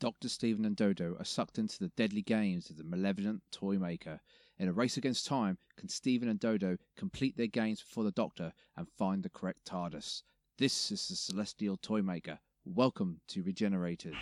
Dr. Stephen and Dodo are sucked into the deadly games of the malevolent toy maker. In a race against time, can Stephen and Dodo complete their games before the Doctor and find the correct TARDIS? This is the Celestial Toy Maker. Welcome to Regenerated.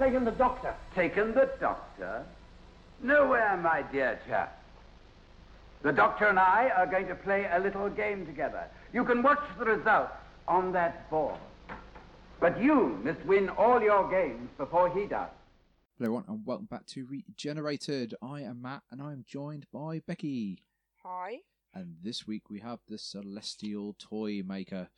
Taken the doctor? Taken the doctor? Nowhere, my dear chap. The doctor and I are going to play a little game together. You can watch the results on that board. But you must win all your games before he does. Hello, everyone, and welcome back to Regenerated. I am Matt, and I am joined by Becky. Hi. And this week we have the Celestial Toy Maker.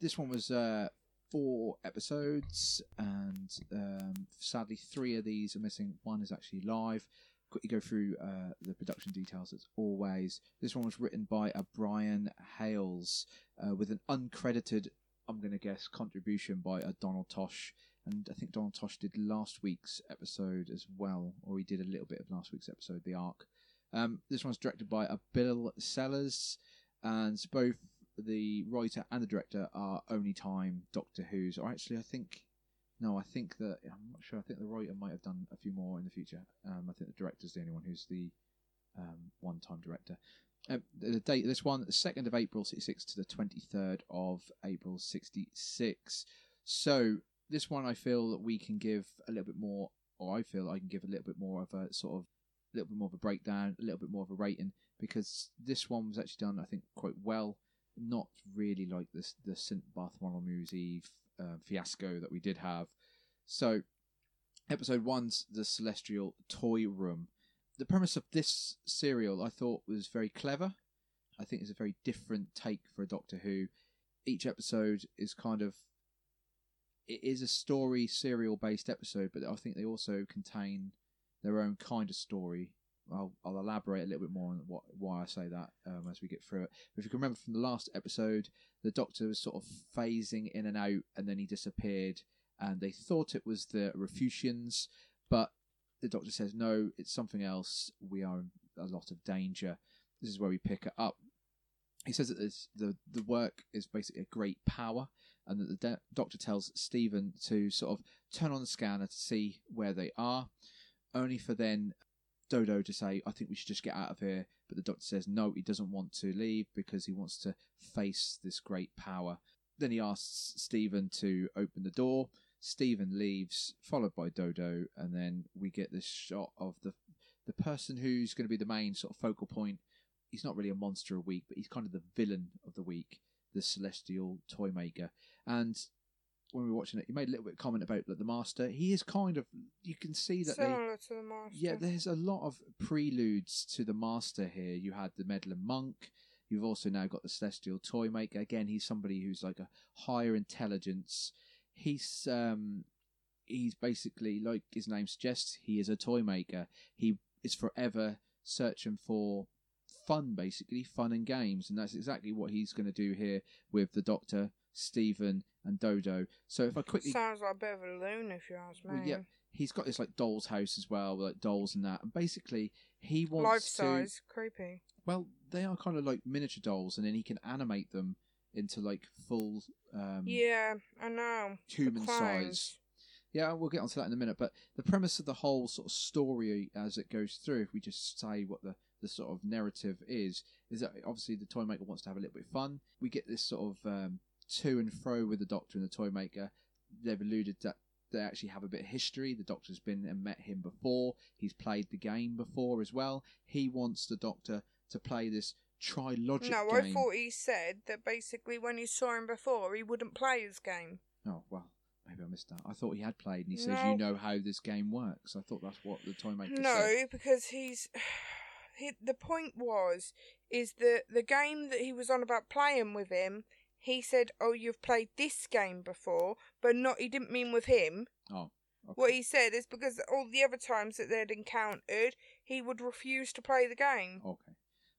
This one was uh, four episodes, and um, sadly, three of these are missing. One is actually live. Quickly go through uh, the production details as always. This one was written by a Brian Hayles uh, with an uncredited, I'm going to guess, contribution by a Donald Tosh. And I think Donald Tosh did last week's episode as well, or he did a little bit of last week's episode, The Ark. Um, this one's directed by a Bill Sellars, and both the writer and the director are only time Doctor Who's. Or actually, I think no, I think that I'm not sure. I think the writer might have done a few more in the future. Um, I think the director's the only one who's the um, one-time director. Uh, the date this one, the second of April '66 to the twenty-third of April '66. So this one, I feel that we can give a little bit more, or I feel I can give a little bit more of a sort of a little bit more of a breakdown, a little bit more of a rating, because this one was actually done, I think, quite well. Not really like this the St. Bartholomew's Eve uh, fiasco that we did have. So, episode one's the Celestial Toy Room. The premise of this serial I thought was very clever. I think it's a very different take for a Doctor Who. Each episode is kind of it is a story serial based episode, but I think they also contain their own kind of story. I'll, I'll elaborate a little bit more on what why I say that um, as we get through it. But if you can remember from the last episode, the Doctor was sort of phasing in and out, and then he disappeared, and they thought it was the Rafutians, but the Doctor says no, it's something else. We are in a lot of danger. This is where we pick it up. He says that this, the the work is basically a great power, and that the de- Doctor tells Stephen to sort of turn on the scanner to see where they are only for then Dodo to say, I think we should just get out of here. But the doctor says, no, he doesn't want to leave because he wants to face this great power. Then he asks Stephen to open the door. Stephen leaves, followed by Dodo, and then we get this shot of the the person who's going to be the main sort of focal point. He's not really a monster of the week, but he's kind of the villain of the week, the celestial toy maker. And when we were watching it, he made a little bit of comment about like, the master. He is kind of you can see that they Similar to the master. yeah, there's a lot of preludes to the master here. You had the meddling monk. You've also now got the celestial toy maker. Again, he's somebody who's like a higher intelligence. He's um he's basically like his name suggests, he is a toy maker. He is forever searching for fun, basically fun and games, and that's exactly what he's going to do here with the Doctor, Stephen, and Dodo. So if I quickly Sounds like a bit of a loon if you ask me. well, yeah, he's got this like doll's house as well, like dolls and that. And basically, he wants Life to. size, creepy. Well, they are kind of like miniature dolls, and then he can animate them into like full um, Yeah, I know. Human size. Yeah, we'll get onto that in a minute. But the premise of the whole sort of story as it goes through, if we just say what the, the sort of narrative is, is that obviously the toy maker wants to have a little bit of fun. We get this sort of um, to and fro with the Doctor and the toy maker. They've alluded that they actually have a bit of history. The Doctor's been and met him before. He's played the game before as well. He wants the Doctor to play this trilogic No, game. I thought he said that basically when he saw him before, he wouldn't play his game. Oh well, Maybe I missed that. I thought he had played, and he says, "You know how this game works." I thought that's what the toy maker said. No, said. because he's. He, the point was, is that the game that he was on about playing with him, he said, "Oh, you've played this game before," but not. He didn't mean with him. Oh, okay. What he said is because all the other times that they'd encountered, he would refuse to play the game. Okay.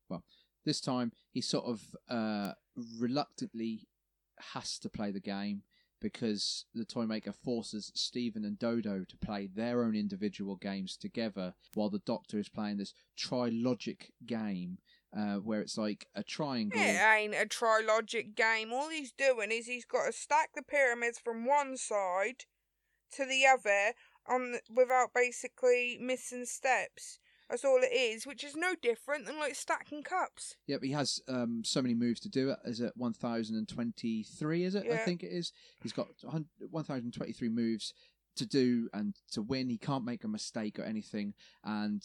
Well, this time he sort of uh, reluctantly has to play the game because the toy maker forces Stephen and Dodo to play their own individual games together while the Doctor is playing this trilogic game uh, where it's like a triangle. It ain't a trilogic game. All he's doing is he's got to stack the pyramids from one side to the other on the, without basically missing steps. That's all it is, which is no different than like stacking cups. Yep, he has um, so many moves to do it. Is it 1023, is it? I think it is. He's got 1023 moves to do and to win. He can't make a mistake or anything. And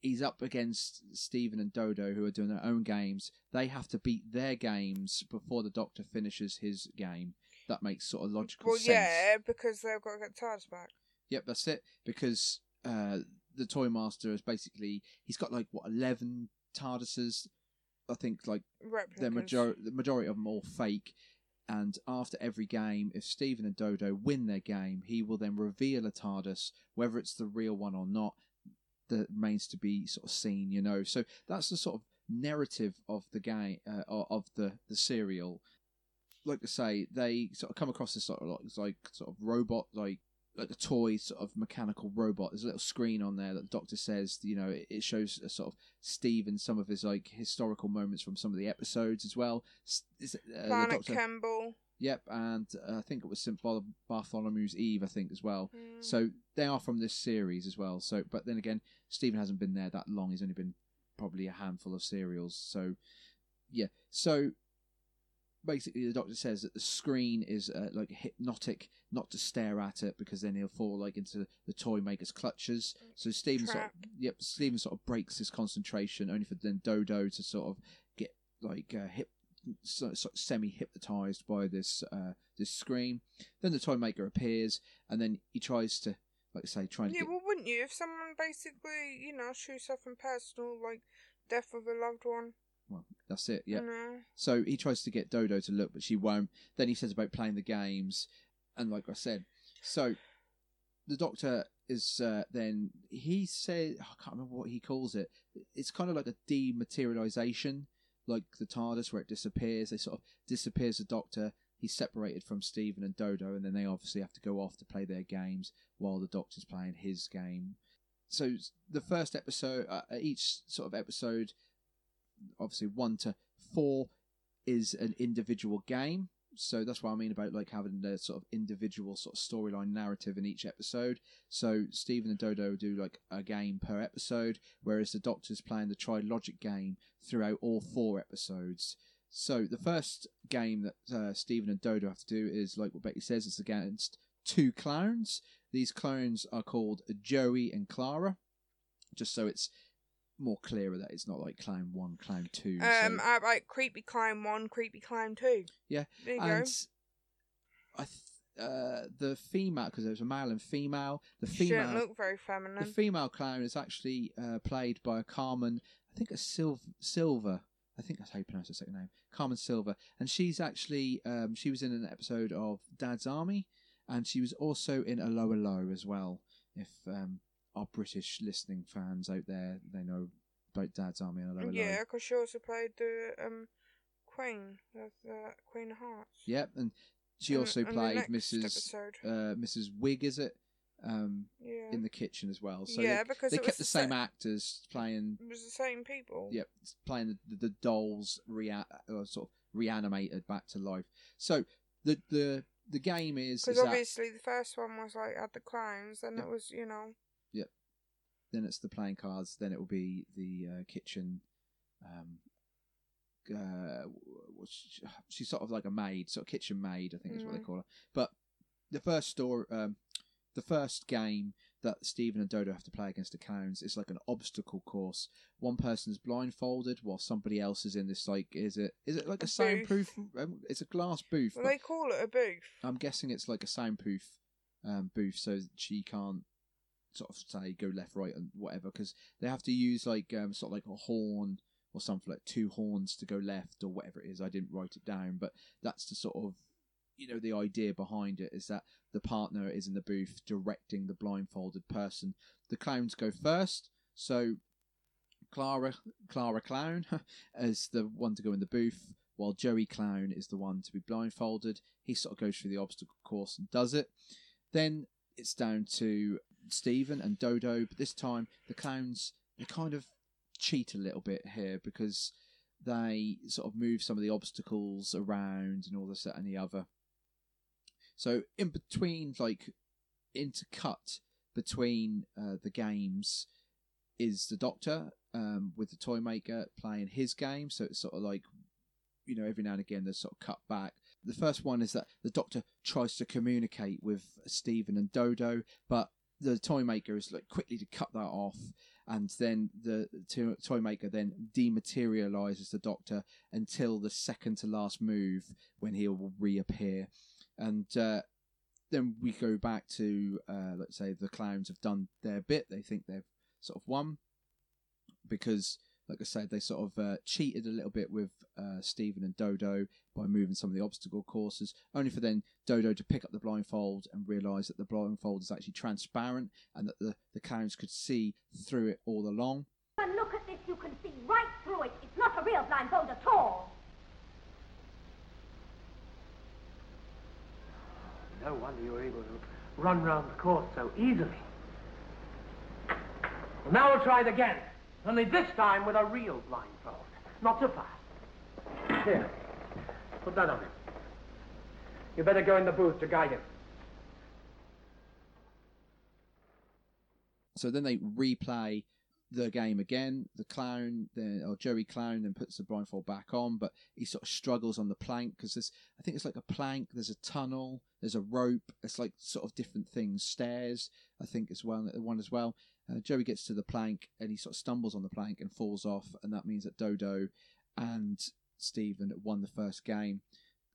he's up against Stephen and Dodo, who are doing their own games. They have to beat their games before the Doctor finishes his game. That makes sort of logical well, sense. yeah, because they've got to get TARDIS back. Yep, that's it. Because uh, the Toy Master is basically he's got like what eleven TARDISes. I think like Replicas. the major the majority of them all fake. And after every game, if Stephen and Dodo win their game, he will then reveal a TARDIS, whether it's the real one or not. That remains to be sort of seen, you know. So that's the sort of narrative of the game uh, of the the serial. Like I say, they sort of come across this sort of like, like sort of robot, like like a toy sort of mechanical robot. There's a little screen on there that the doctor says, you know, it, shows a sort of Steve and some of his like historical moments from some of the episodes as well. Is it, uh, Planet doctor? Campbell. Yep, and uh, I think it was St. Bar- Bartholomew's Eve, I think as well. Mm. So they are from this series as well. So, but then again, Stephen hasn't been there that long. He's only been probably a handful of serials. So, yeah. So basically, the doctor says that the screen is uh, like hypnotic, not to stare at it because then he'll fall like into the toy maker's clutches. So Stephen sort of, yep, Stephen sort of breaks his concentration, only for then Dodo to sort of get like uh, hip. So, of semi hypnotized by this uh, this screen. Then the toy maker appears, and then he tries to, like I say, trying to Yeah, get well, wouldn't you if someone basically, you know, shoots something personal like death of a loved one? Well, that's it. Yeah. Know? So he tries to get Dodo to look, but she won't. Then he says about playing the games, and like I said, so the Doctor is uh, then he said I can't remember what he calls it. It's kind of like a dematerialization, like the TARDIS where it disappears. They sort of disappears the Doctor. He's separated from Stephen and Dodo, and then they obviously have to go off to play their games while the Doctor's playing his game. So the first episode, uh, each sort of episode obviously one to four is an individual game. So that's what I mean about like having the sort of individual sort of storyline narrative in each episode. So Stephen and Dodo do like a game per episode, whereas the Doctor's playing the Trilogic game throughout all four episodes. So the first game that uh, Stephen and Dodo have to do is like what Becky says, it's against two clowns. These clones are called Joey and Clara, just so it's more clearer that it's not like clown one, clown two. Um, so, outright creepy climb one, creepy climb two. yeah, There you and go. I th- uh, the female because there's a male and female. The Shouldn't female, look very feminine. the female clown is actually uh, played by a Carmen. I think a Sil- Silver. I think that's how you pronounce her second name, Carmen Silver, and she's actually um, she was in an episode of Dad's Army, and she was also in 'Allo 'Allo as well. If um, our British listening fans out there, they know about Dad's Army and yeah, because she also played the um Queen, the, the Queen of Hearts. Yep, and she In- also played Mrs. Uh, Mrs. Wig, is it? Um, Yeah. in the kitchen as well. So Yeah, they, because they kept the same sa- actors playing. It was the same people. Yep, playing the, the, the dolls rea- uh, sort of reanimated back to life. So the the the game is, Because that obviously the first one was like had the clowns, then Yeah. it was you know then it's the playing cards. Then it will be the uh, kitchen. Um, uh, she- she's sort of like a maid, sort of kitchen maid, I think is what they Mm. call her. But the first store, um, the first game, that Stephen and Dodo have to play against the clowns. is like an obstacle course. One person's blindfolded while somebody else is in this like is it is it like a, A soundproof? Um, it's a glass booth. Well, they call it a booth. I'm guessing it's like a soundproof um, booth, so she can't sort of say go left, right, and whatever because they have to use like um, sort of like a horn or something like two horns to go left or whatever it is. I didn't write it down, but that's the sort of you know the idea behind it is that the partner is in the booth directing the blindfolded person. The clowns go first, so Clara Clara Clown is the one to go in the booth, while Joey Clown is the one to be blindfolded. He sort of goes through the obstacle course and does it. Then it's down to Stephen and Dodo, but this time the clowns they kind of cheat a little bit here because they sort of move some of the obstacles around and all this that and the other. So in between, like intercut between uh, the games, is the Doctor um, with the toy maker playing his game. So it's sort of like you know every now and again there's sort of cut back. The first one is that the Doctor tries to communicate with Stephen and Dodo, but the toy maker is like quickly to cut that off and then the toy maker then dematerializes the doctor until the second to last move when he will reappear. And uh, then we go back to uh, let's say the clowns have done their bit. They think they've sort of won because like i said they sort of uh, cheated a little bit with uh, stephen and dodo by moving some of the obstacle courses only for then dodo to pick up the blindfold and realize that the blindfold is actually transparent and that the, the clowns could see through it all along And look at this, you can see right through it. It's not a real blindfold at all. No wonder you were able to run round the course so easily. Well, now we'll try it again. Only this time with a real blindfold. Not so fast. Here. Put that on him. You better go in the booth to guide him. So then they replay the game again. The clown, then or Jerry Clown, then puts the blindfold back on, but he sort of struggles on the plank because there's, I think it's like a plank. There's a tunnel. There's a rope. It's like sort of different things. Stairs, I think, as well. One as well. Uh, Joey gets to the plank and he sort of stumbles on the plank and falls off, and that means that Dodo and Stephen won the first game.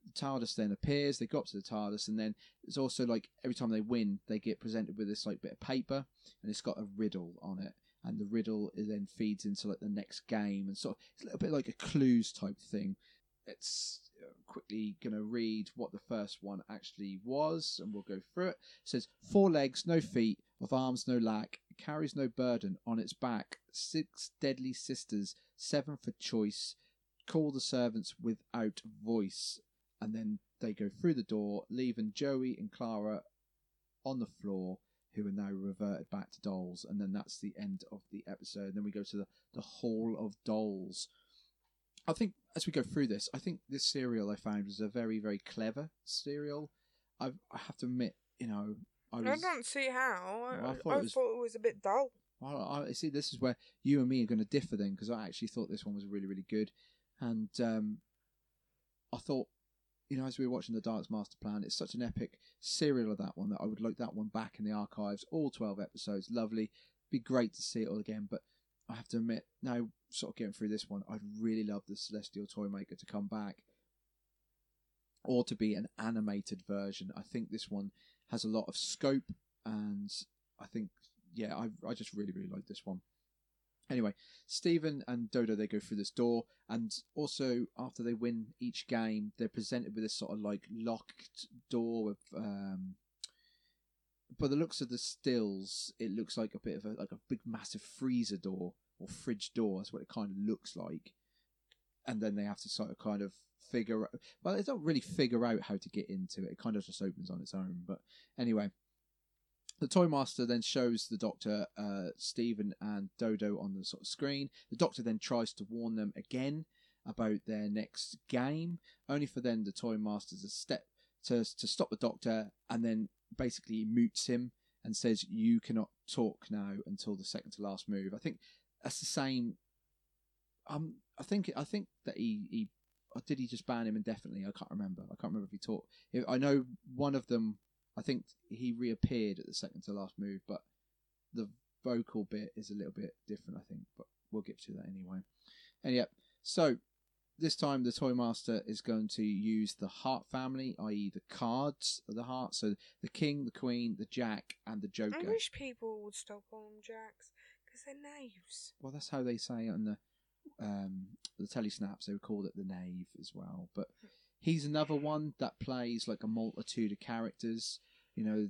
The TARDIS then appears. They go up to the TARDIS, and then it's also like every time they win, they get presented with this like bit of paper, and it's got a riddle on it. And the riddle then feeds into like the next game, and sort of it's a little bit like a clues type thing. It's uh, quickly going to read what the first one actually was, and we'll go through it. It says four legs, no feet, of arms no lack, carries no burden on its back, six deadly sisters, seven for choice, call the servants without voice. And then they go through the door, leaving Joey and Clara on the floor, who are now reverted back to dolls. And then that's the end of the episode. Then we go to the, the Hall of Dolls. I think as we go through this, I think this serial I found was a very, very clever serial. I, I have to admit, you know, I I don't see how. I, I I, thought it was- thought it was a bit dull. Well, I see. This is where you and me are going to differ then, because I actually thought this one was really, really good, and um, I thought, you know, as we were watching the Dark's Master Plan, it's such an epic serial of that one that I would like that one back in the archives, all twelve episodes, lovely. Be great to see it all again, but I have to admit, now sort of getting through this one, I'd really love the Celestial Toymaker to come back, or to be an animated version. I think this one has a lot of scope, and I think yeah, I I just really really like this one. Anyway, Stephen and Dodo they go through this door, and also after they win each game, they're presented with this sort of like locked door with. Um, by the looks of the stills, it looks like a bit of a like a big massive freezer door or fridge door. That's what it kind of looks like. And then they have to sort of kind of figure. out Well, they don't really figure out how to get into it. It kind of just opens on its own. But anyway, the toy master then shows the doctor uh, Stephen and Dodo on the sort of screen. The doctor then tries to warn them again about their next game, only for then the toy master to step to to stop the doctor and then basically mutes him and says you cannot talk now until the second to last move. I think that's the same. Um, I think I think that he he or did he just ban him indefinitely? I can't remember. I can't remember if he talked. I know one of them I think he reappeared at the second to last move, but the vocal bit is a little bit different, I think, but we'll get to that anyway. And yep. so this time the Toy Master is going to use the Heart family, i.e., the cards of the Heart. So the King, the Queen, the Jack, and the Joker. I wish people would stop calling jacks because they're knaves. Well, that's how they say it on the um, the telesnaps. They would call it the Knave as well. But he's another one that plays like a multitude of characters. You know,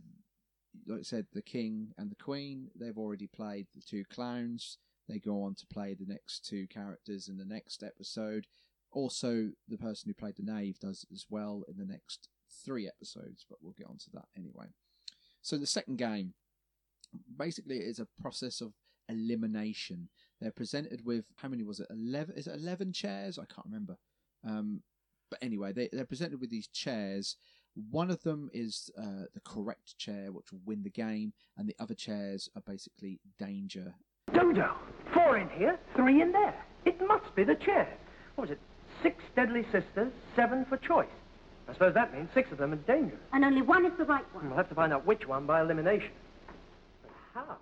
like I said, the King and the Queen. They've already played the two clowns. They go on to play the next two characters in the next episode. Also, the person who played the Knave does as well in the next three episodes, but we'll get onto that anyway. So the second game, basically, is a process of elimination. They're presented with how many was it? Eleven? Is it eleven chairs? I can't remember. Um, but anyway, they, they're presented with these chairs. One of them is uh, the correct chair, which will win the game, and the other chairs are basically danger. Dodo! Four in here, three in there. It must be the chair. What was it? Six deadly sisters, seven for choice. I suppose that means six of them are dangerous. And only one is the right one. We'll have to find out which one by elimination. But how?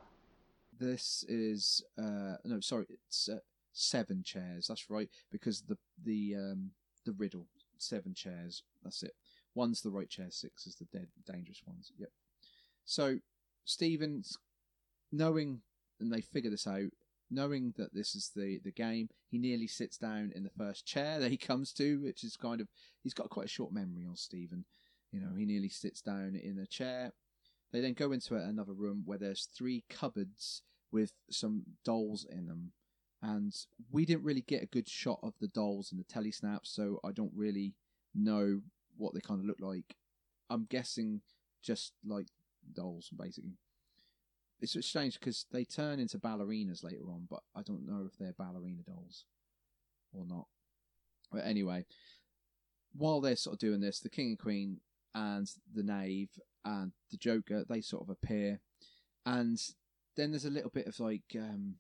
This is uh, no, sorry, it's uh, seven chairs. That's right, because the the um, the riddle seven chairs. That's it. One's the right chair, six is the dead dangerous ones. Yep. So Stephen's knowing, and they figure this out, knowing that this is the the game, he nearly sits down in the first chair that he comes to, which is kind of he's got quite a short memory on Stephen. You know, he nearly sits down in a chair. They then go into another room where there's three cupboards with some dolls in them. And we didn't really get a good shot of the dolls in the telesnaps, so I don't really know what they kind of look like. I'm guessing just like dolls, basically. It's strange because they turn into ballerinas later on, but I don't know if they're ballerina dolls or not. But anyway, while they're sort of doing this, the king and queen and the knave and the joker they sort of appear, and then there's a little bit of like, um,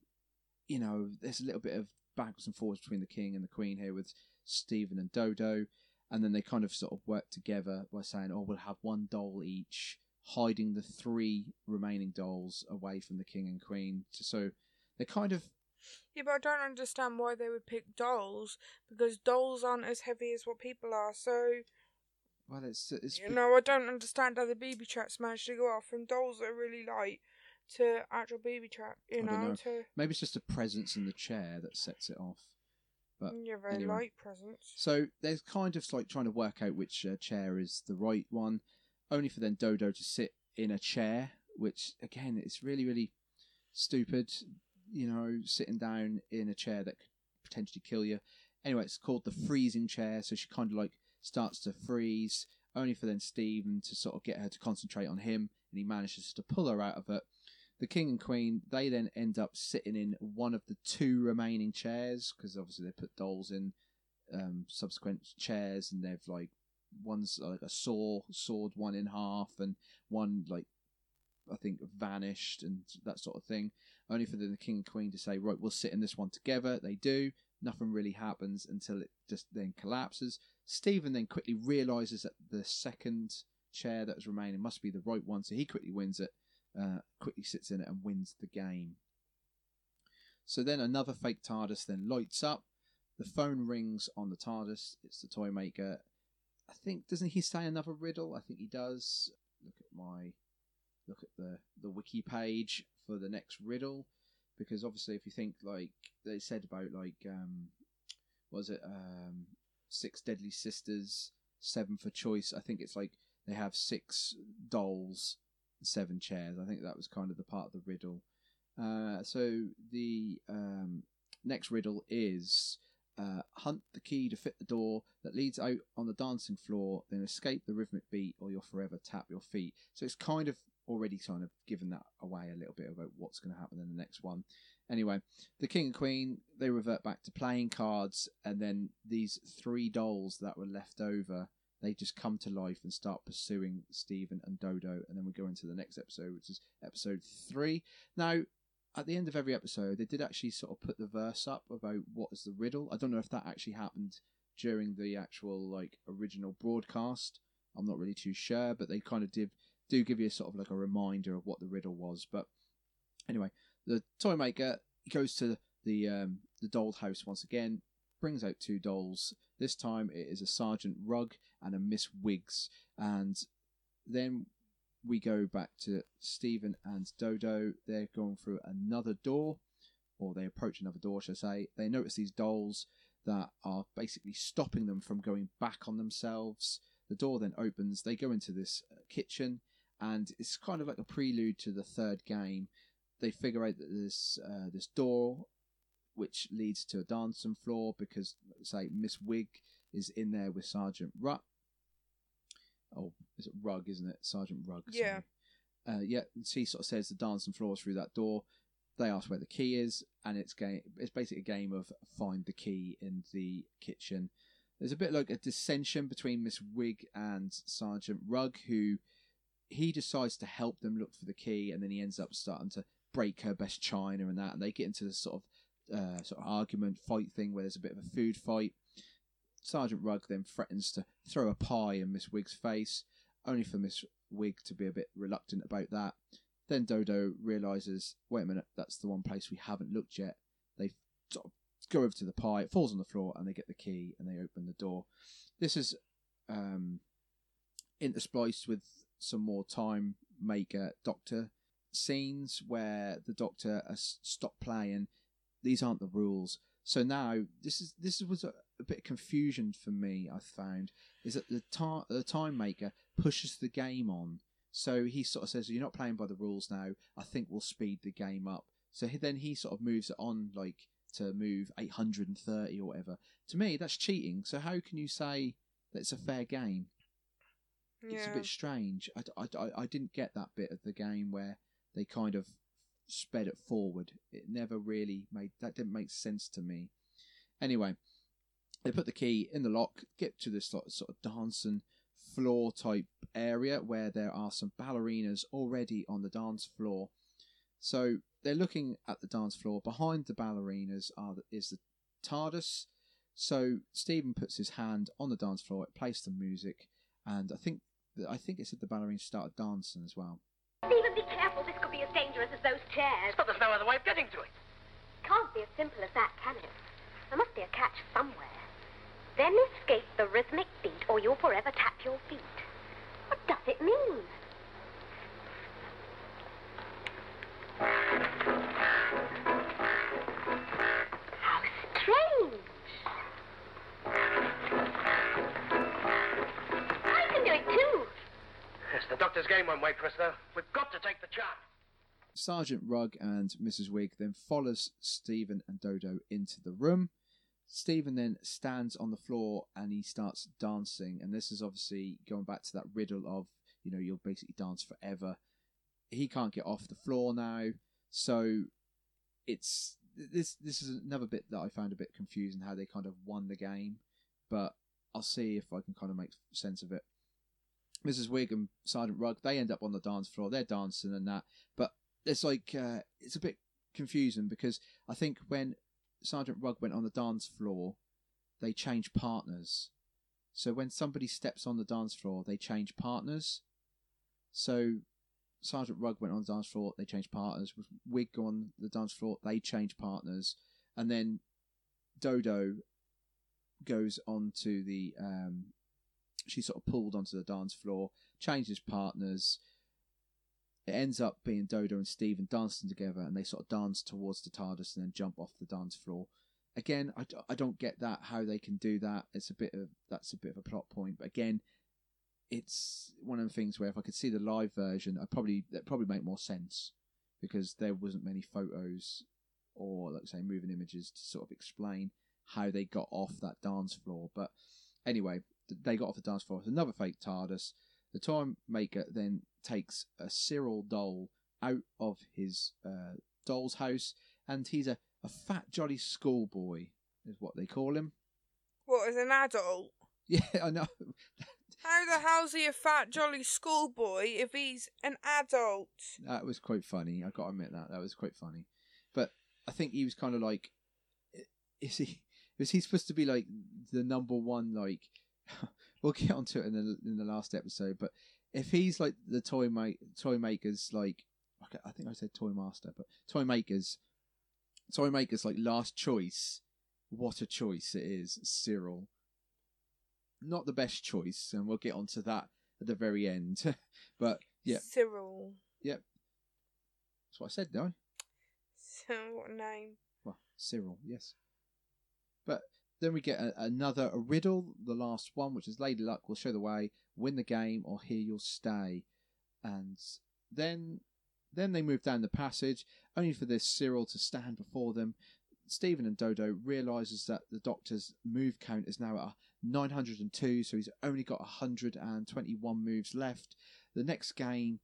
you know, there's a little bit of backwards and forwards between the king and the queen here with Stephen and Dodo, and then they kind of sort of work together by saying, "Oh, we'll have one doll each." Hiding the three remaining dolls away from the king and queen, so they're kind of Yeah, but I don't understand why they would pick dolls because dolls aren't as heavy as what people are. So well, it's it's you know, I don't understand how the BB traps manage to go off from dolls that are really light to actual BB trap. You know, know. to maybe it's just a presence in the chair that sets it off. But yeah, very anyway. light presents. So they're kind of like trying to work out which uh, chair is the right one, only for then Dodo to sit in a chair, which again is really really stupid. You know, sitting down in a chair that could potentially kill you. Anyway, it's called the freezing chair. So she kind of like starts to freeze, only for then Stephen to sort of get her to concentrate on him, and he manages to pull her out of it. The king and queen they then end up sitting in one of the two remaining chairs because obviously they put dolls in um, subsequent chairs, and they've like one's like a saw sawed one in half, and one like I think vanished and that sort of thing. Only for the king and queen to say, right, we'll sit in this one together. They do. Nothing really happens until it just then collapses. Stephen then quickly realizes that the second chair that was remaining must be the right one, so he quickly wins it. Uh, quickly sits in it and wins the game. So then another fake TARDIS then lights up. The phone rings on the TARDIS. It's the toy maker. I think doesn't he say another riddle? I think he does. Look at my look at the the wiki page for the next riddle because obviously if you think like they said about like um was it um six deadly sisters seven for choice i think it's like they have six dolls seven chairs i think that was kind of the part of the riddle uh so the um next riddle is uh, hunt the key to fit the door that leads out on the dancing floor, then escape the rhythmic beat, or you'll forever tap your feet. So it's kind of already kind of given that away a little bit about what's going to happen in the next one. Anyway, the king and queen they revert back to playing cards, and then these three dolls that were left over they just come to life and start pursuing Stephen and Dodo, and then we go into the next episode, which is episode three. Now, at the end of every episode, they did actually sort of put the verse up about what is the riddle. I don't know if that actually happened during the actual like original broadcast. I'm not really too sure, but they kind of did do give you a sort of like a reminder of what the riddle was. But anyway, the toy maker goes to the um, the doll house once again, brings out two dolls. This time it is a Sergeant Rugg and a Miss Wiggs, and then we go back to Stephen and Dodo. They're going through another door, or they approach another door, should I say. They notice these dolls that are basically stopping them from going back on themselves. The door then opens. They go into this uh, kitchen, and it's kind of like a prelude to the third game. They figure out that there's uh, this door which leads to a dancing floor because, say, Miss Wig is in there with Sergeant Ruck. Oh, is it Rugg, isn't it? Sergeant Rugg. Yeah. Uh, yeah, and she sort of says the dancing floor is through that door. They ask where the key is, and it's game. It's basically a game of find the key in the kitchen. There's a bit like a dissension between Miss Wig and Sergeant Rugg, who he decides to help them look for the key, and then he ends up starting to break her best china and that, and they get into this sort of uh, sort of argument fight thing where there's a bit of a food fight. Sergeant Rugg then threatens to throw a pie in Miss Wig's face, only for Miss Wig to be a bit reluctant about that. Then Dodo realizes, wait a minute, that's the one place we haven't looked yet. They sort of go over to the pie, it falls on the floor, and they get the key and they open the door. This is um, interspliced with some more time maker doctor scenes where the doctor has stopped playing. These aren't the rules. So now this is this was a, a bit of confusion for me. I found is that the time the time maker pushes the game on. So he sort of says, "You're not playing by the rules now. I think we'll speed the game up." So he, then he sort of moves it on like to move 830 or whatever. To me, that's cheating. So how can you say that it's a fair game? It's a bit strange. I, I, I- I didn't get that bit of the game where they kind of sped it forward. It never really made that didn't make sense to me. Anyway, they put the key in the lock, get to this sort of, dancing floor type area where there are some ballerinas already on the dance floor. So they're looking at the dance floor. Behind the ballerinas are the, is the TARDIS. So Stephen puts his hand on the dance floor. It plays some music, and I think I think it said the ballerinas started dancing as well. Stephen, be careful. This could be as dangerous as those chairs. But there's no other way of getting to it. Can't be as simple as that, can it? There must be a catch somewhere. Then escape the rhythmic beat, or you'll forever tap your feet. What does it mean? How strange. I can do it too. Yes, the doctor's game won't wait for us, though. We've got to take the chance. Sergeant Rugg and Mrs. Wig then follows Stephen and Dodo into the room. Stephen then stands on the floor and he starts dancing, and this is obviously going back to that riddle of you know you'll basically dance forever. He can't get off the floor now, so it's this. This is another bit that I found a bit confusing how they kind of won the game, but I'll see if I can kind of make sense of it. Mrs. Wig and Sergeant Rugg they end up on the dance floor. They're dancing and that, but it's like uh, it's a bit confusing because I think when Sergeant Rugg went on the dance floor, they changed partners. So when somebody steps on the dance floor, they change partners. So Sergeant Rugg went on the dance floor, they changed partners. With Wig on the dance floor, they changed partners, and then Dodo goes on to the. Um, she sort of pulled onto the dance floor, changes partners. It ends up being Dodo and Stephen dancing together, and they sort of dance towards the TARDIS and then jump off the dance floor. Again, I don't get that how they can do that. It's a bit of that's a bit of a plot point, but again, it's one of the things where if I could see the live version, I probably that probably make more sense because there wasn't many photos or like say moving images to sort of explain how they got off that dance floor. But anyway, they got off the dance floor. It's another fake TARDIS. The time maker then takes a Cyril doll out of his uh, doll's house, and he's a, a fat jolly schoolboy, is what they call him. What, as an adult? Yeah, I know. How the hell's he a fat jolly schoolboy if he's an adult? That was quite funny. I got to admit that that was quite funny. But I think he was kind of like, is he? Is he supposed to be like the number one? Like, we'll get onto it in the in the last episode. But if he's like the toy ma- toy maker's like, I okay, I think I said Toy Master, but Toy Makers. Toy Makers like last choice. What a choice it is, Cyril. Not the best choice, and we'll get onto that at the very end. but yeah, Cyril. Yep, that's what I said, no? So what name? Well, Cyril, yes. But then we get a, another a riddle, the last one, which is Lady Luck will show the way, win the game, or here you'll stay. And then then they move down the passage, only for this Cyril to stand before them. Stephen and Dodo realizes that the doctor's move count is now at 902, so he's only got 121 moves left. The next game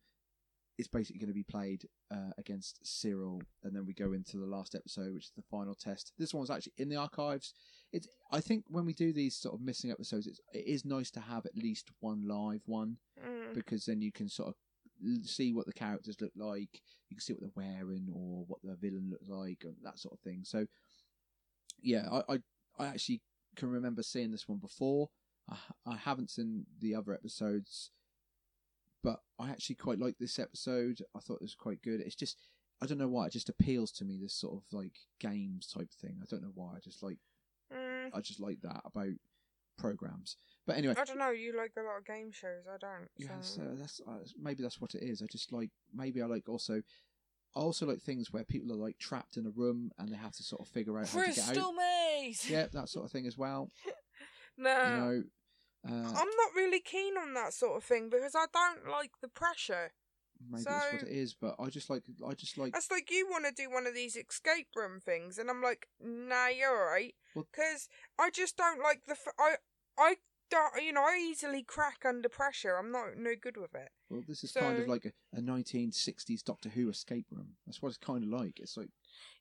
is basically going to be played uh, against Cyril, and then we go into the last episode, which is the final test. This one's actually in the archives. It's I think when we do these sort of missing episodes, it's, it is nice to have at least one live one Mm. because then you can sort of see what the characters look like. You can see what they're wearing or what the villain looks like and that sort of thing. So, yeah, I I, I actually can remember seeing this one before. I, I haven't seen the other episodes, but I actually quite like this episode. I thought it was quite good. It's just I don't know why it just appeals to me. This sort of like games type thing. I don't know why. I just like Mm. I just like that about programs. But anyway, I don't know. You like a lot of game shows. I don't. yeah, so- so that's uh, maybe that's what it is. I just like maybe I like also. I also like things where people are like trapped in a room and they have to sort of figure out how to get Crystal out. maze. Yeah, that sort of thing as well. No. You know, uh, I'm not really keen on that sort of thing because I don't like the pressure. maybe that's what it is. But I just like I just like That's like you want to do one of these escape room things, and I'm like, nah, you're alright. Because I just don't like the. F- I I don't. You know, I easily crack under pressure. I'm not no good with it. well, this is kind of like a, a 1960s Doctor Who escape room. That's what it's kind of like. It's like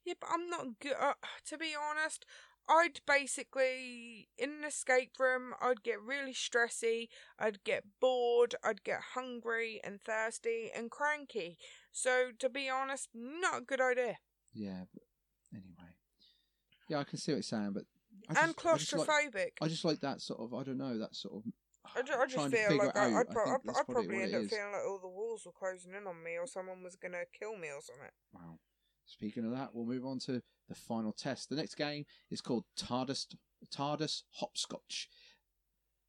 Yeah, but I'm not good. Uh, to be honest, I'd basically in an escape room. I'd get really stressy. I'd get bored. I'd get hungry and thirsty and cranky. So to be honest, not a good idea. yeah. But yeah, I can see what you're saying, but I and just, I just like- claustrophobic. I just like that sort of. I don't know that sort of. I ju- I just feel like I, out. I'd, pro- think I'd, I'd probably probably end up is. feeling like all the walls were closing in on me or someone was going to kill me or something. Wow. Speaking of that, we'll move on to the final test. The next game is called TARDIS TARDIS Hopscotch.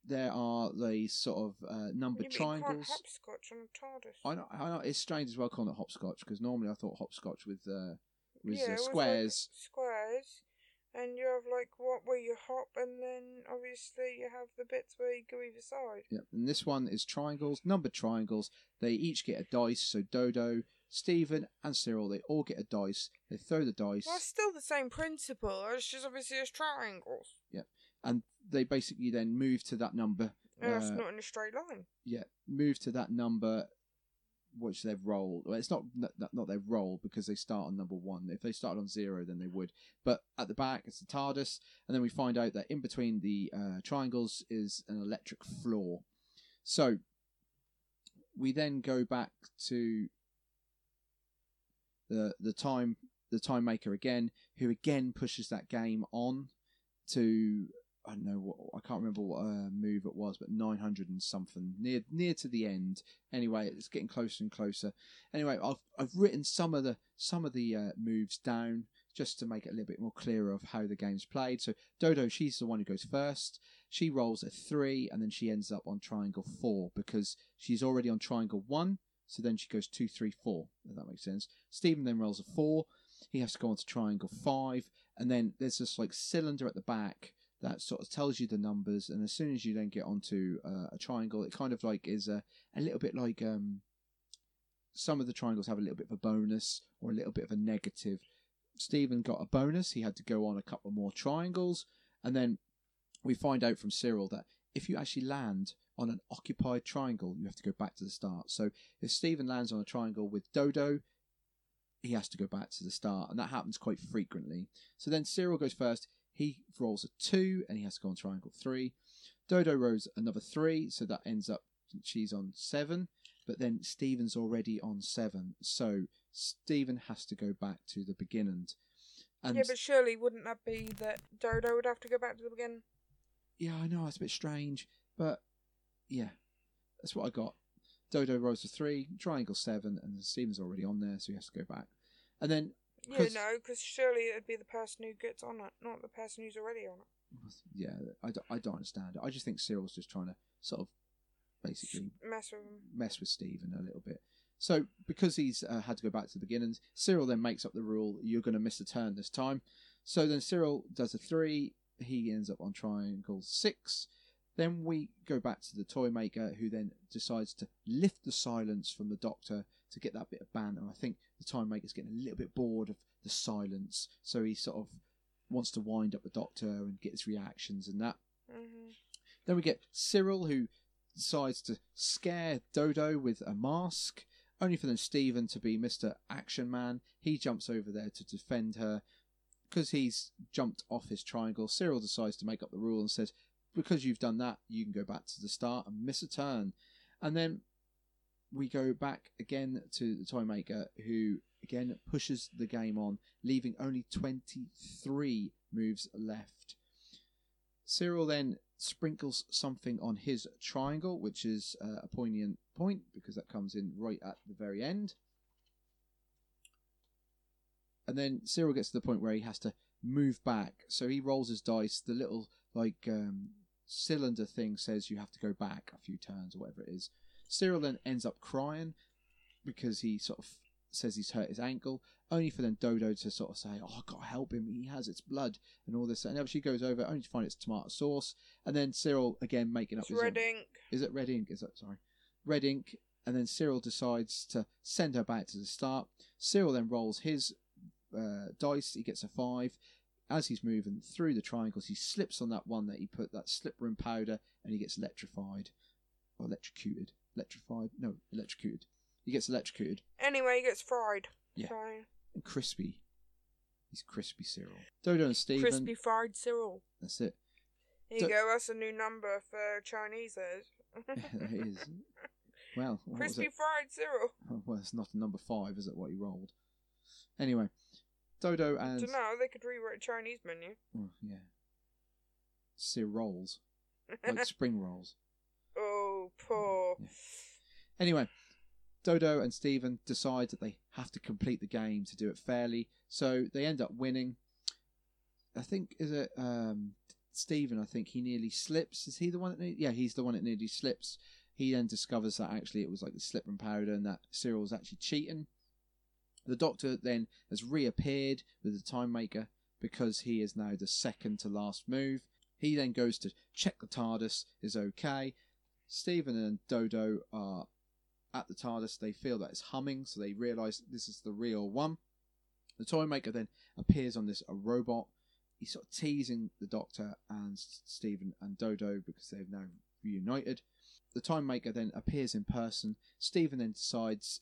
There are the sort of uh, numbered Yeah, you can't triangles. hopscotch on a TARDIS. I know, I know it's strange as well calling it hopscotch because normally I thought hopscotch with uh, was yeah, uh, was like squares. And you have like what where you hop and then obviously you have the bits where you go either side. Yeah, and this one is triangles, numbered triangles. They each get a dice. So Dodo, Stephen, and Cyril, they all get a dice. They throw the dice. Well, it's still the same principle. It's just obviously it's triangles. Yeah, and they basically then move to that number. And uh, not in a straight line. yeah, move to that number which they've rolled. Well, it's not not, not they've because they start on number one. If they started on zero, then they would. But at the back, it's the TARDIS, and then we find out that in between the uh, triangles is an electric floor. So we then go back to the the time the time maker again, who again pushes that game on to I don't know what I can't remember what uh, move it was, but nine hundred and something near near to the end. Anyway, it's getting closer and closer. Anyway, I've I've written some of the some of the uh, moves down just to make it a little bit more clearer of how the game's played. So Dodo, she's the one who goes first. She rolls a three, and then she ends up on triangle four because she's already on triangle one. So then she goes two, three, four. If that makes sense. Stephen then rolls a four. He has to go on to triangle five, and then there's this like cylinder at the back that sort of tells you the numbers. And as soon as you then get onto uh, a triangle, it kind of like is a a little bit like um. Some of the triangles have a little bit of a bonus or a little bit of a negative. Stephen got a bonus. He had to go on a couple more triangles, and then we find out from Cyril that if you actually land on an occupied triangle, you have to go back to the start. So if Stephen lands on a triangle with Dodo, he has to go back to the start, and that happens quite frequently. So then Cyril goes first. He rolls a two, and he has to go on triangle three. Dodo rolls another three, so that ends up she's on seven. But then Stephen's already on seven, so Stephen has to go back to the beginning. And yeah, but surely wouldn't that be that Dodo would have to go back to the beginning? yeah, I know it's a bit strange, but yeah, that's what I got. Dodo rolls a three, triangle seven, and Stephen's already on there, so he has to go back. And then, Yeah, 'Cause- no, because surely it'd be the person who gets on it, not the person who's already on it. yeah, I don't, I don't understand it. I just think Cyril's just trying to sort of basically Mess with them. mess with Stephen a little bit. So because he's uh, had to go back to the beginnings, Cyril then makes up the rule: you're going to miss a turn this time. So then Cyril does a three. He ends up on triangle six. Then we go back to the toy maker, who then decides to lift the silence from the doctor to get that bit of banter. I think the toy maker's getting a little bit bored of the silence, so he sort of wants to wind up the doctor and get his reactions and that. hmm Then we get Cyril, who decides to scare Dodo with a mask, only for then Stephen to be Mr. Action Man. He jumps over there to defend her. Because he's jumped off his triangle, Cyril decides to make up the rule and says, Because you've done that, you can go back to the start and miss a turn. And then we go back again to the toy maker, who again pushes the game on, leaving only 23 moves left. Cyril then sprinkles something on his triangle, which is uh, a poignant point because that comes in right at the very end. And then Cyril gets to the point where he has to move back. So he rolls his dice. The little like um, cylinder thing says you have to go back a few turns or whatever it is. Cyril then ends up crying because he sort of says he's hurt his ankle, only for then Dodo to sort of say, "Oh, I gotta help him. He has its blood and all this." And she goes over, only to find it's tomato sauce. And then Cyril again making up It's his own- red ink. is it red ink? Is that sorry? Red ink, and then Cyril decides to send her back to the start. Cyril then rolls his uh, dice. He gets a five. As he's moving through the triangles, he slips on that one that he put that slip rim powder, and he gets electrified or electrocuted. Electrified? No, electrocuted. He gets electrocuted Anyway, he gets fried. Yeah. So, and crispy. He's crispy Cyril. Dodo and Stephen. crispy fried Cyril. That's it. Here So- you go. That's a new number for Chinese. Eh? Is. it is. Well, crispy fried Cyril. Oh, well, it's not a number five, is it? What he rolled. Anyway, Dodo and Don't know. They could rewrite a Chinese menu. oh, yeah, Cyr rolls like spring rolls. Oh, poor. Anyway, Dodo and Stephen decide that they have to complete the game to do it fairly, so they end up winning. I think is it um, Stephen? I think he nearly slips. Is he the one that? Yeah, he's the one that nearly slips. He then discovers that actually it was like the slip and powder, and that Cyril was actually cheating. The Doctor then has reappeared with the Toy Maker because he is now the second to last move. He then goes to check the TARDIS is okay. Stephen and Dodo are at the TARDIS. They feel that it's humming, so they realise this is the real one. The toy maker then appears on this a robot. He's sort of teasing the Doctor and Stephen and Dodo because they've now reunited. The toy maker then appears in person. Stephen then decides,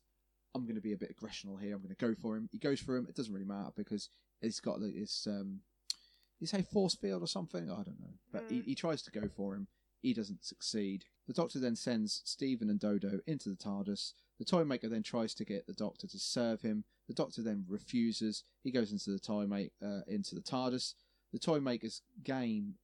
I'm going to be a bit aggressional here. I'm going to go for him. He goes for him. It doesn't really matter because it's got this um, you say force field or something? I don't know. But he, Mm. he tries to go for him. He doesn't succeed. The Doctor then sends Stephen and Dodo into the TARDIS. The toy maker then tries to get the Doctor to serve him. The Doctor then refuses. He goes into the Toymaker, uh, into the TARDIS. The toy maker's game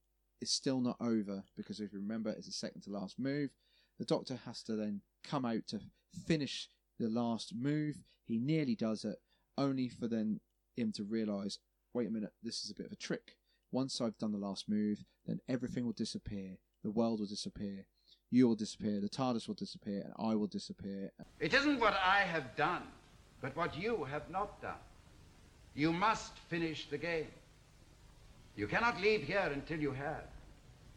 is still not over because if you remember, it's the second to last move. The Doctor has to then come out to finish the last move. He nearly does it, only for then him to realise, wait a minute, this is a bit of a trick. Once I've done the last move, then everything will disappear. The world will disappear. You will disappear. The TARDIS will disappear, and I will disappear. It isn't what I have done, but what you have not done. You must finish the game. You cannot leave here until you have.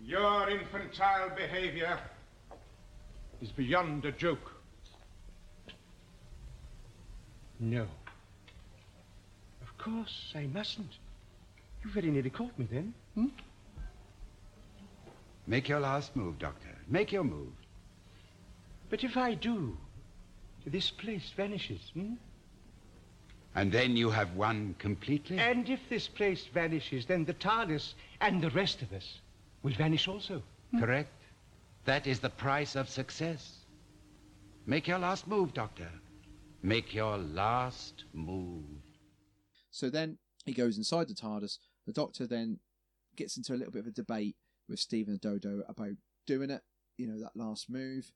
Your infantile behavior is beyond a joke. No. Of course, I mustn't. You very nearly caught me then. Hmm? Make your last move, Doctor. Make your move. But if I do, this place vanishes. Hmm? And then you have won completely. And if this place vanishes, then the TARDIS and the rest of us will vanish also. Correct. That is the price of success. Make your last move, Doctor. Make your last move. So then he goes inside the TARDIS. The Doctor then gets into a little bit of a debate with Stephen and Dodo about doing it, you know, that last move.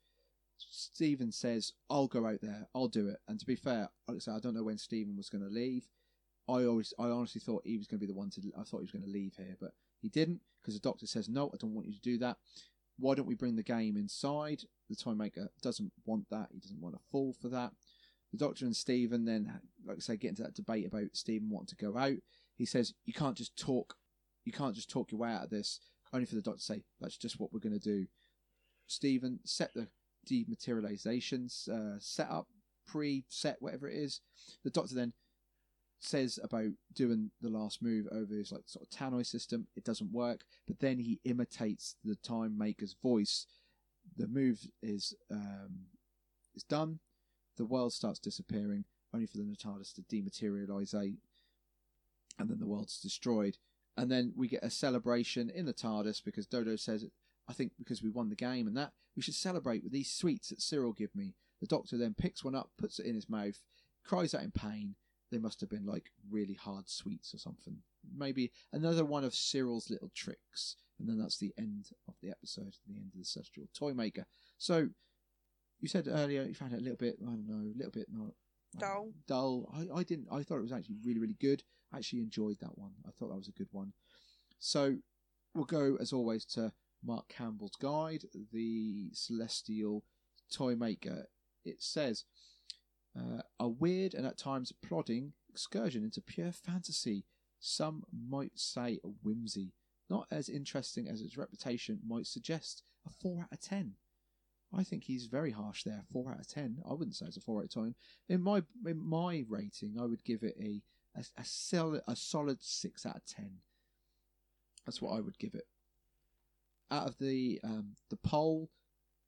Stephen says, "I'll go out there. I'll do it." And to be fair, like I I don't know when Stephen was going to leave. I always, I honestly thought he was going to be the one to. I thought he was going to leave here, but he didn't because the doctor says, "No, I don't want you to do that. Why don't we bring the game inside?" The toy maker doesn't want that. He doesn't want to fall for that. The doctor and Stephen then, like I say, get into that debate about Stephen wanting to go out. He says, "You can't just talk. You can't just talk your way out of this." Only for the doctor to say, "That's just what we're going to do." Stephen set the dematerializations uh, set up, pre-set, whatever it is. The doctor then says about doing the last move over his like sort of tannoy system. It doesn't work, but then he imitates the toy maker's voice. The move is um, is done. The world starts disappearing, only for the Natardis to dematerialize, and then the world's destroyed. And then we get a celebration in the TARDIS because Dodo says, I think because we won the game and that, we should celebrate with these sweets that Cyril give me. The doctor then picks one up, puts it in his mouth, cries out in pain. They must have been like really hard sweets or something. Maybe another one of Cyril's little tricks. And then that's the end of the episode, the end of the Celestial Toy Maker. So, you said earlier you found it a little bit, I don't know, a little bit not Dull. Dull. I, I didn't. I thought it was actually really, really good. Actually enjoyed that one. I thought that was a good one. So we'll go as always to Mark Campbell's guide, the Celestial Toy Maker. It says uh, a weird and at times plodding excursion into pure fantasy. Some might say whimsy. Not as interesting as its reputation might suggest. A four out of ten. I think he's very harsh there. Four out of ten. I wouldn't say it's a four out of ten. In my in my rating, I would give it a a, a solid a solid six out of ten. That's what I would give it. Out of the um, the poll,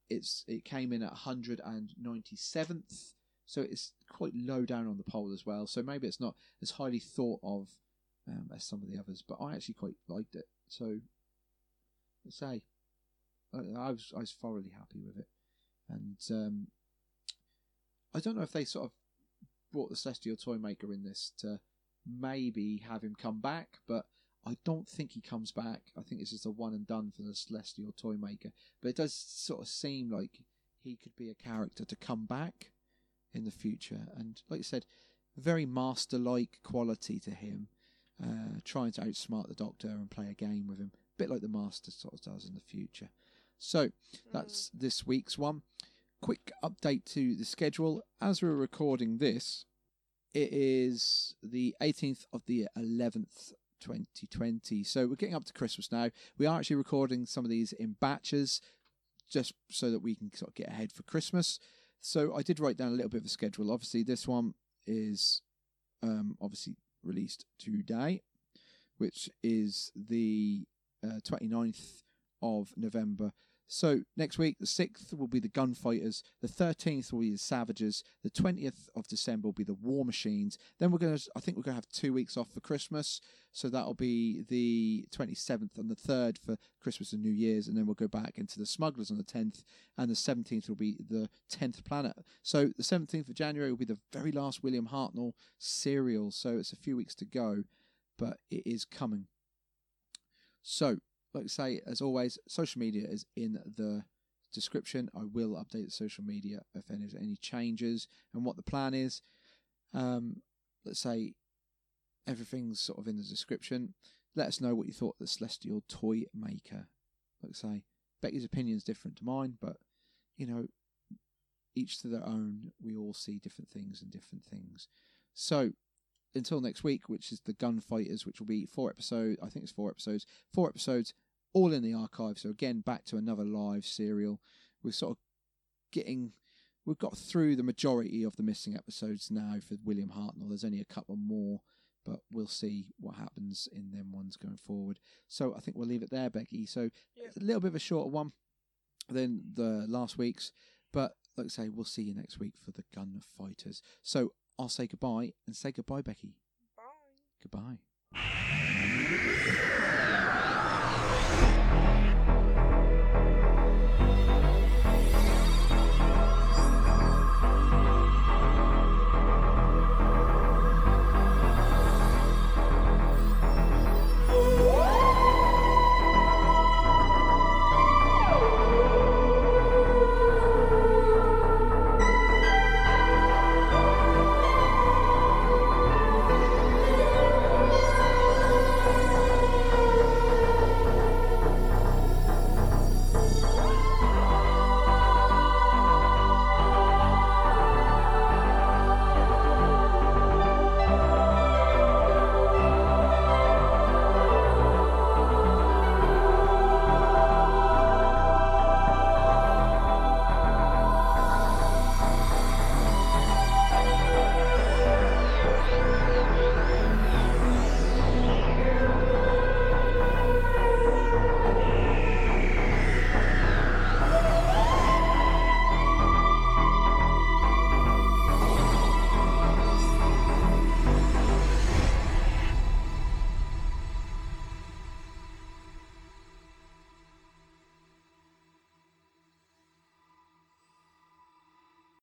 it's it came in at 197th, so it's quite low down on the poll as well. So maybe it's not as highly thought of um, as some of the others, but I actually quite liked it. So let's say I, was I was thoroughly happy with it, and um, I don't know if they sort of brought the Celestial Toy Maker in this to maybe have him come back, but I don't think he comes back. I think this is a one and done for the Celestial Toy Maker. But it does sort of seem like he could be a character to come back in the future. And like I said, very master like quality to him, uh, trying to outsmart the Doctor and play a game with him, a bit like the Master sort of does in the future. So that's this week's one. Quick update to the schedule. As we're recording this, it is the 18th of the 11th 2020. So we're getting up to Christmas now. We are actually recording some of these in batches just so that we can sort of get ahead for Christmas. So I did write down a little bit of a schedule. Obviously, this one is um, obviously released today, which is the uh, 29th of November. So next week, the 6th will be the Gunfighters, the 13th will be the Savages, the 20th of December will be the War Machines. Then we're going to, I think we're going to have two weeks off for Christmas. So that'll be the 27th and the 3rd for Christmas and New Year's. And then we'll go back into the Smugglers on the 10th. And the 17th will be the 10th Planet. So the 17th of January will be the very last William Hartnell serial. So it's a few weeks to go, but it is coming. So like I say, as always, social media is in the description. I will update the social media if there's any changes and what the plan is. Um, let's say everything's sort of in the description. Let us know what you thought of the Celestial Toy Maker. Like I say, Becky's opinion is different to mine, but you know, each to their own. We all see different things and different things. So until next week, which is the Gunfighters, which will be four episodes. I think it's four episodes. Four episodes, all in the archive. So again, back to another live serial. We're sort of getting. We've got through the majority of the missing episodes now for William Hartnell. There's only a couple more, but we'll see what happens in them ones going forward. So I think we'll leave it there, Becky. So Yep. a little bit of a shorter one than the last week's, but like I say, we'll see you next week for the Gunfighters. So I'll say goodbye and say goodbye, Becky. Bye. Goodbye.